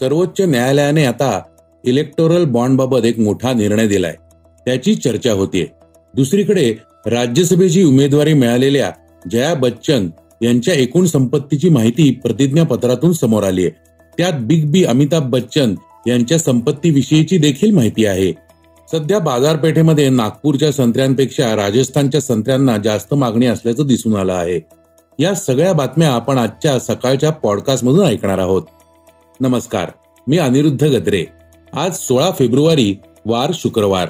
सर्वोच्च न्यायालयाने आता इलेक्टोरल बॉन्डबाबत एक मोठा निर्णय दिलाय. त्याची चर्चा होतीये. दुसरीकडे राज्यसभेची उमेदवारी मिळालेल्या जया बच्चन यांच्या एकूण संपत्तीची माहिती प्रतिज्ञापत्रातून समोर आली आहे त्यात बिग बी अमिताभ बच्चन यांच्या संपत्तीविषयीची देखील माहिती आहे. सध्या बाजारपेठेमध्ये नागपूरच्या संत्र्यांपेक्षा राजस्थानच्या संत्र्यांना जास्त मागणी असल्याचं दिसून आलं आहे. या सगळ्या बातम्या आपण आजच्या सकाळच्या पॉडकास्टमधून ऐकणार आहोत. नमस्कार मी अनिरुद्ध गद्रे. आज सोळा फेब्रुवारी वार शुक्रवार.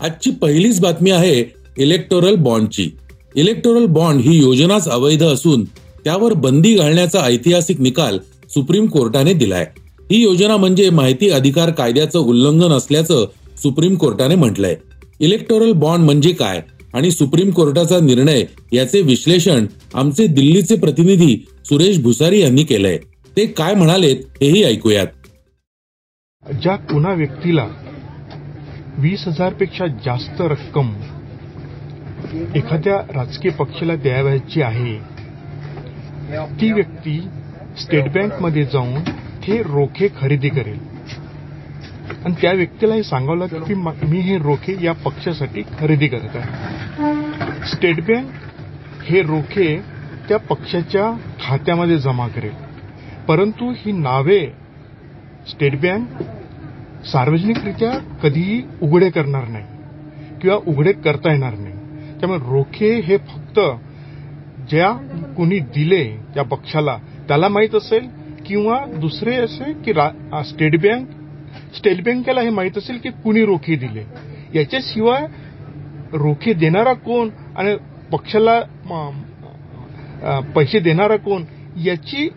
आजची पहिलीच बातमी आहे इलेक्टोरल बॉन्डची इलेक्टोरल बॉन्ड ही योजनाच अवैध असून त्यावर बंदी घालण्याचा ऐतिहासिक निकाल सुप्रीम कोर्टाने दिलाय. ही योजना म्हणजे माहिती अधिकार कायद्याचं उल्लंघन असल्याचं सुप्रीम कोर्टाने म्हटलंय. इलेक्टोरल बॉन्ड म्हणजे काय? आणि सुप्रीम कोर्टाचा निर्णय याचे विश्लेषण आमचे दिल्लीचे प्रतिनिधी सुरेश भुसारी यांनी केलंय. ते काय म्हणालेत हेही ऐकूयात. ज्या कुणा व्यक्तीला वीस हजारपेक्षा जास्त रक्कम एखाद्या राजकीय पक्षाला द्यावयाची आहे ती व्यक्ती स्टेट बँकमध्ये जाऊन हे रोखे खरेदी करेल. आणि त्या व्यक्तीला हे सांगावं की मी हे रोखे या पक्षासाठी खरेदी करत आहे. स्टेट बँक हे रोखे त्या पक्षाच्या खात्यामध्ये जमा करेल. परंतु ही नावे स्टेट बँक सार्वजनिकरित्या कधीही उघडे करणार नाही किंवा उघडे करता येणार नाही. त्यामुळे रोखे हे फक्त ज्या कुणी दिले त्या पक्षाला त्याला माहीत असेल किंवा दुसरे असे की स्टेट बँक स्टेट बँकेला हे माहीत असेल की कुणी रोखे दिले. याच्याशिवाय रोखे देणारा कोण आणि पक्षाला पैसे देणारा कोण याची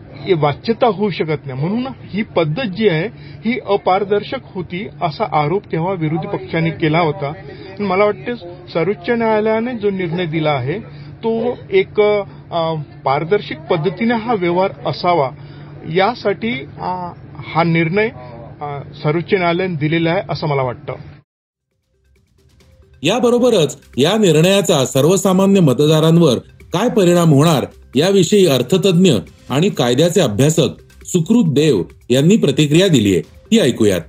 वाच्यता होऊ शकत नाही. म्हणून ही पद्धत जी आहे ही अपारदर्शक होती असा आरोप तेव्हा विरोधी पक्षाने केला होता. मला वाटते सर्वोच्च न्यायालयाने जो निर्णय दिला आहे तो एक पारदर्शक पद्धतीने हा व्यवहार असावा. यासाठी हा निर्णय सर्वोच्च न्यायालयाने दिलेला आहे असं मला वाटतं. याबरोबरच या निर्णयाचा सर्वसामान्य मतदारांवर काय परिणाम होणार याविषयी अर्थतज्ञ आणि कायद्याचे अभ्यासक सुकृत देव यांनी प्रतिक्रिया दिली आहे. ती ऐकूयात.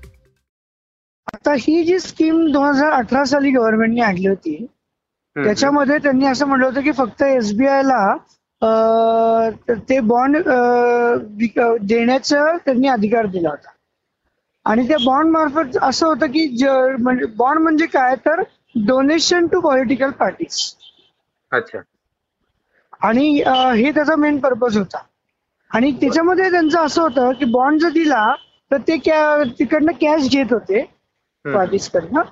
आता ही जी स्कीम दोन हजार अठरा साली गव्हर्नमेंटने आणली होती त्याच्यामध्ये त्यांनी असं म्हटलं होतं की फक्त एसबीआयला ते बॉन्ड देण्याचा त्यांनी अधिकार दिला होता. आणि त्या बॉन्ड मार्फत असं होतं की म्हणजे बॉन्ड म्हणजे काय? तर डोनेशन टू पॉलिटिकल पार्टीज अच्छा. आणि हे त्याचा मेन पर्पज होता. आणि त्याच्यामध्ये त्यांचं असं होतं की बॉन्ड जर दिला तर ते तिकडनं कॅश घेत होते पार्टीज कडनं.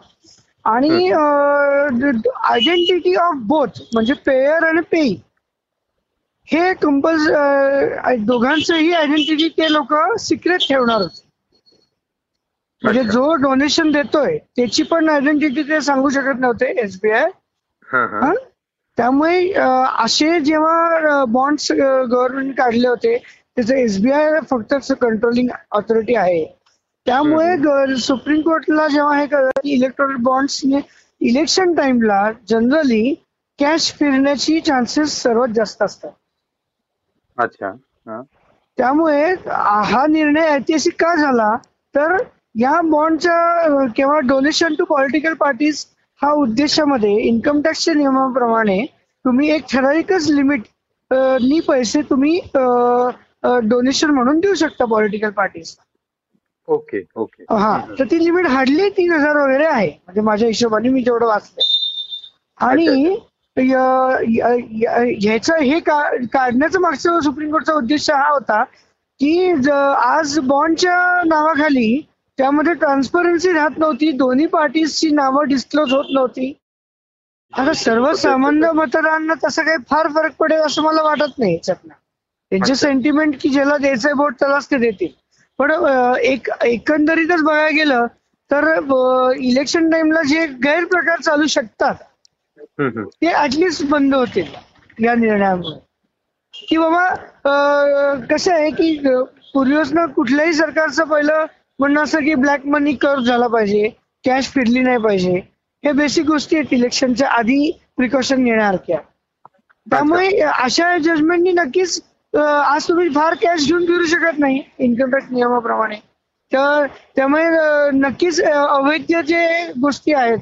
आणि आयडेंटिटी ऑफ बोथ म्हणजे पेयर आणि पेई हे कंपल्स दोघांचंही आयडेंटिटी ते लोक सिक्रेट ठेवणार होते. म्हणजे जो डोनेशन देतोय त्याची पण आयडेंटिटी ते सांगू शकत नव्हते एसबीआय त्यामुळे असे जेव्हा बॉन्ड्स गव्हर्नमेंट काढले होते त्याचं एसबीआय फक्त कंट्रोलिंग ऑथॉरिटी आहे. त्यामुळे सुप्रीम कोर्टला जेव्हा हे कळलं की इलेक्ट्रॉनिक बॉन्ड्सने इलेक्शन टाइमला जनरली कॅश फिरण्याची चान्सेस सर्वात जास्त असतात. अच्छा त्यामुळे हा निर्णय ऐतिहासिक का झाला? तर या बॉन्डच्या किंवा डोनेशन टू पॉलिटिकल पार्टीज हा उद्देशामध्ये इन्कम टॅक्सच्या नियमाप्रमाणे तुम्ही एक ठराविकच लिमिट नी पैसे तुम्ही डोनेशन म्हणून देऊ शकता पॉलिटिकल पार्टीज. Okay okay. हा तर ती लिमिट हार्डली तीन हजार वगैरे आहे. म्हणजे माझ्या हिशोबाने मी जेवढं वाचलंय. आणि ह्याचं हे काढण्याचं मागचं सुप्रीम कोर्टचा उद्देश हा होता की आज बॉन्डच्या नावाखाली त्यामध्ये ट्रान्सपरन्सी राहत नव्हती. दोन्ही पार्टीजची नावं डिस्क्लोज होत नव्हती. आता सर्वसामान्य मतदारांना तसं काही फार फरक पडेल असं मला वाटत नाही याच्यातनं. त्यांचे सेंटिमेंट की ज्याला द्यायचंय बोट त्यालाच ते देतील. पण एक एकंदरीतच बघायला गेलं तर इलेक्शन टाइमला जे गैरप्रकार चालू शकतात ते ऍटलिस्ट बंद होतील या निर्णयामुळे. की बाबा कसं आहे की पूर्वीपासून कुठल्याही सरकारचं पहिलं म्हणणं असं की ब्लॅक मनी कर्व झाला पाहिजे. कॅश फिरली नाही पाहिजे. हे बेसिक गोष्टी आहेत. इलेक्शनच्या आधी प्रिकॉशन घेण्यासारख्या त्यामुळे अशा जजमेंटनी नक्कीच आज तुम्ही फार कॅश घेऊन फिरू शकत नाही. इन्कम टॅक्स नियमाप्रमाणे. तर त्यामुळे नक्कीच अवैध जे गोष्टी आहेत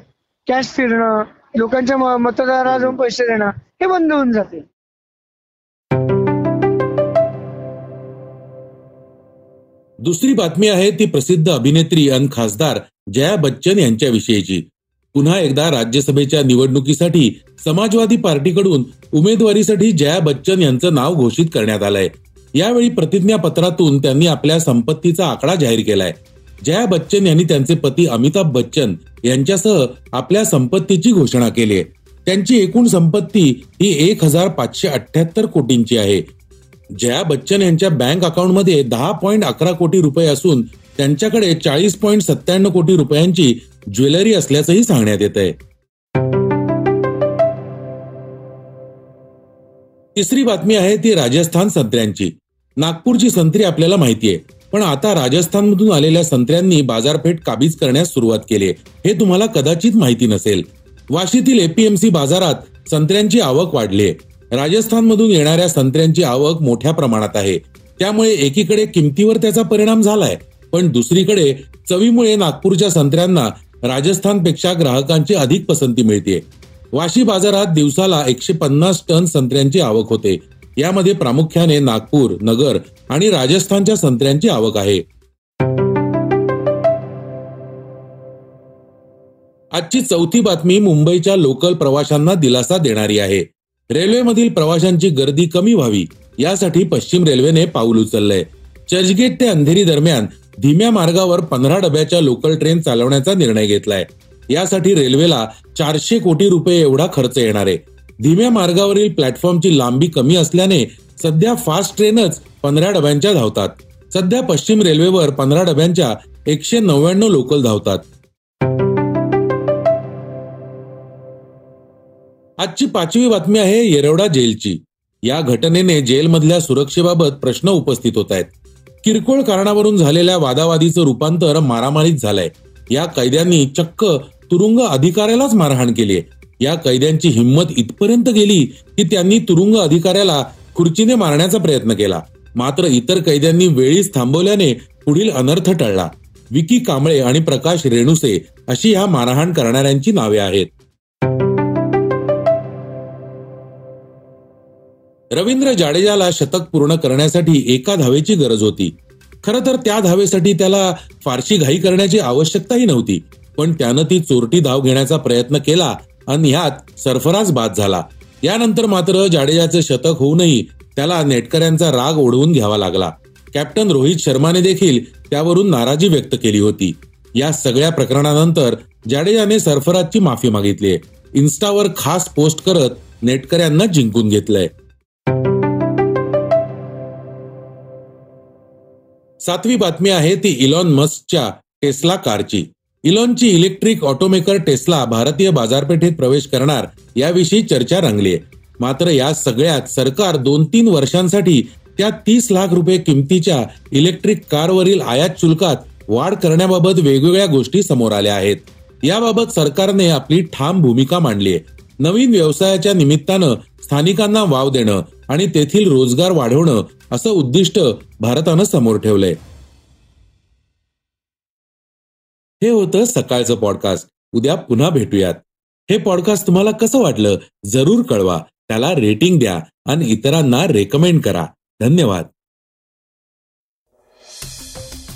कॅश फिरणं लोकांच्या म- मतदाराला जाऊन पैसे देणं हे बंद होऊन जाते दुसरी बातमी आहे ती प्रसिद्ध अभिनेत्री आणि खासदार जया बच्चन यांच्याविषयीची. पुन्हा एकदा राज्यसभेच्या निवडणुकीसाठी समाजवादी पार्टीकडून उमेदवारीसाठी जया बच्चन यांचं नाव घोषित करण्यात आलंय. यावेळी प्रतिज्ञापत्रातून त्यांनी आपल्या संपत्तीचा आकडा जाहीर केलाय. जया बच्चन यांनी त्यांचे पती अमिताभ बच्चन यांच्यासह आपल्या संपत्तीची घोषणा केली आहे. त्यांची एकूण संपत्ती ही एक हजार पाचशे अठ्याहत्तर कोटींची आहे. जया बच्चन यांच्या बँक अकाउंटमध्ये दहा पॉईंट अकरा कोटी रुपये असून त्यांच्याकडे चाळीस पॉईंट सत्त्याण्णव कोटी रुपयांची ज्वेलरी असल्याचंही सांगण्यात येत आहे. तिसरी बातमी आहे ती राजस्थान संत्र्यांची. नागपूरची संत्री आपल्याला माहिती आहे पण आता राजस्थानमधून आलेल्या संत्र्यांनी बाजारपेठ काबीज करण्यास सुरुवात केली हे तुम्हाला कदाचित माहिती नसेल. वाशीतील एपीएमसी बाजारात संत्र्यांची आवक वाढली आहे. राजस्थानमधून येणाऱ्या संत्र्यांची आवक मोठ्या प्रमाणात आहे. त्यामुळे एकीकडे किमतीवर त्याचा परिणाम झालाय पण दुसरीकडे चवीमुळे नागपूरच्या संत्र्यांना राजस्थानपेक्षा ग्राहकांची अधिक पसंती मिळते वाशी बाजारात दिवसाला एकशे पन्नास टन संत्र्यांची आवक होते. यामध्ये प्रामुख्याने नागपूर नगर आणि राजस्थानच्या संत्र्यांची आवक आहे. आजची चौथी बातमी मुंबईच्या लोकल प्रवाशांना दिलासा देणारी आहे. रेल्वेमधील प्रवाशांची गर्दी कमी व्हावी यासाठी पश्चिम रेल्वेने पाऊल उचललंय. चर्चगेट ते अंधेरी दरम्यान धीम्या मार्गावर पंधरा डब्याच्या लोकल ट्रेन चालवण्याचा निर्णय घेतलाय. यासाठी रेल्वेला चारशे कोटी रुपये एवढा खर्च येणार आहे. धीम्या मार्गावरील प्लॅटफॉर्मची लांबी कमी असल्याने सध्या फास्ट ट्रेनच पंधरा डब्यांच्या धावतात. सध्या पश्चिम रेल्वेवर पंधरा डब्यांच्या एकशे नव्याण्णव लोकल धावतात. आजची पाचवी बातमी आहे येरवडा जेलची. या घटनेने जेलमधल्या सुरक्षेबाबत प्रश्न उपस्थित होत आहेत. किरकोळ कारणावरून झालेल्या वादावादीचं रूपांतर मारामारीत झालंय. या कैद्यांनी चक्क तुरुंग अधिकाऱ्यालाच मारहाण केली या कैद्यांची हिंमत इथपर्यंत गेली की त्यांनी तुरुंग अधिकाऱ्याला खुर्चीने मारण्याचा प्रयत्न केला. मात्र इतर कैद्यांनी वेळीच थांबवल्याने पुढील अनर्थ टळला. विकी कांबळे आणि प्रकाश रेणुसे अशी ह्या मारहाण करणाऱ्यांची नावे आहेत. रवींद्र जाडेजाला शतक पूर्ण करण्यासाठी एका धावेची गरज होती. खरं तर त्या धावेसाठी त्याला फारशी घाई करण्याची आवश्यकताही नव्हती. पण त्यानं ती चोरटी धाव घेण्याचा प्रयत्न केला आणि ह्यात सरफराज बाद झाला. यानंतर मात्र जाडेजाचे शतक होऊनही त्याला नेटकऱ्यांचा राग ओढवून घ्यावा लागला. कॅप्टन रोहित शर्माने देखील त्यावरून नाराजी व्यक्त केली होती. या सगळ्या प्रकरणानंतर जाडेजाने सरफराजची माफी मागितली आहे. इन्स्टावर खास पोस्ट करत नेटकऱ्यांना जिंकून घेतलंय. सातवी बातमी आहे ती इलॉन मस्कच्या टेस्ला कारची. इलॉनची इलेक्ट्रिक ऑटोमेकर टेस्ला भारतीय बाजारपेठेत प्रवेश करणार याविषयी चर्चा रंगली आहे. मात्र या सगळ्यात सरकार दोन तीन वर्षांसाठी त्या तीस लाख रुपये किमतीच्या इलेक्ट्रिक कारवरील आयात शुल्कात वाढ करण्याबाबत वेगवेगळ्या गोष्टी समोर आल्या आहेत. याबाबत सरकारने आपली ठाम भूमिका मांडली आहे. नवीन व्यवसायाच्या निमित्तानं स्थानिकांना वाव देणं आणि तेथील रोजगार वाढवणं असं उद्दिष्ट भारतानं समोर ठेवलंय. हे होतं सकाळचं पॉडकास्ट उद्या पुन्हा भेटूयात. हे पॉडकास्ट तुम्हाला कसं वाटलं जरूर कळवा. त्याला रेटिंग द्या आणि इतरांना रेकमेंड करा. धन्यवाद.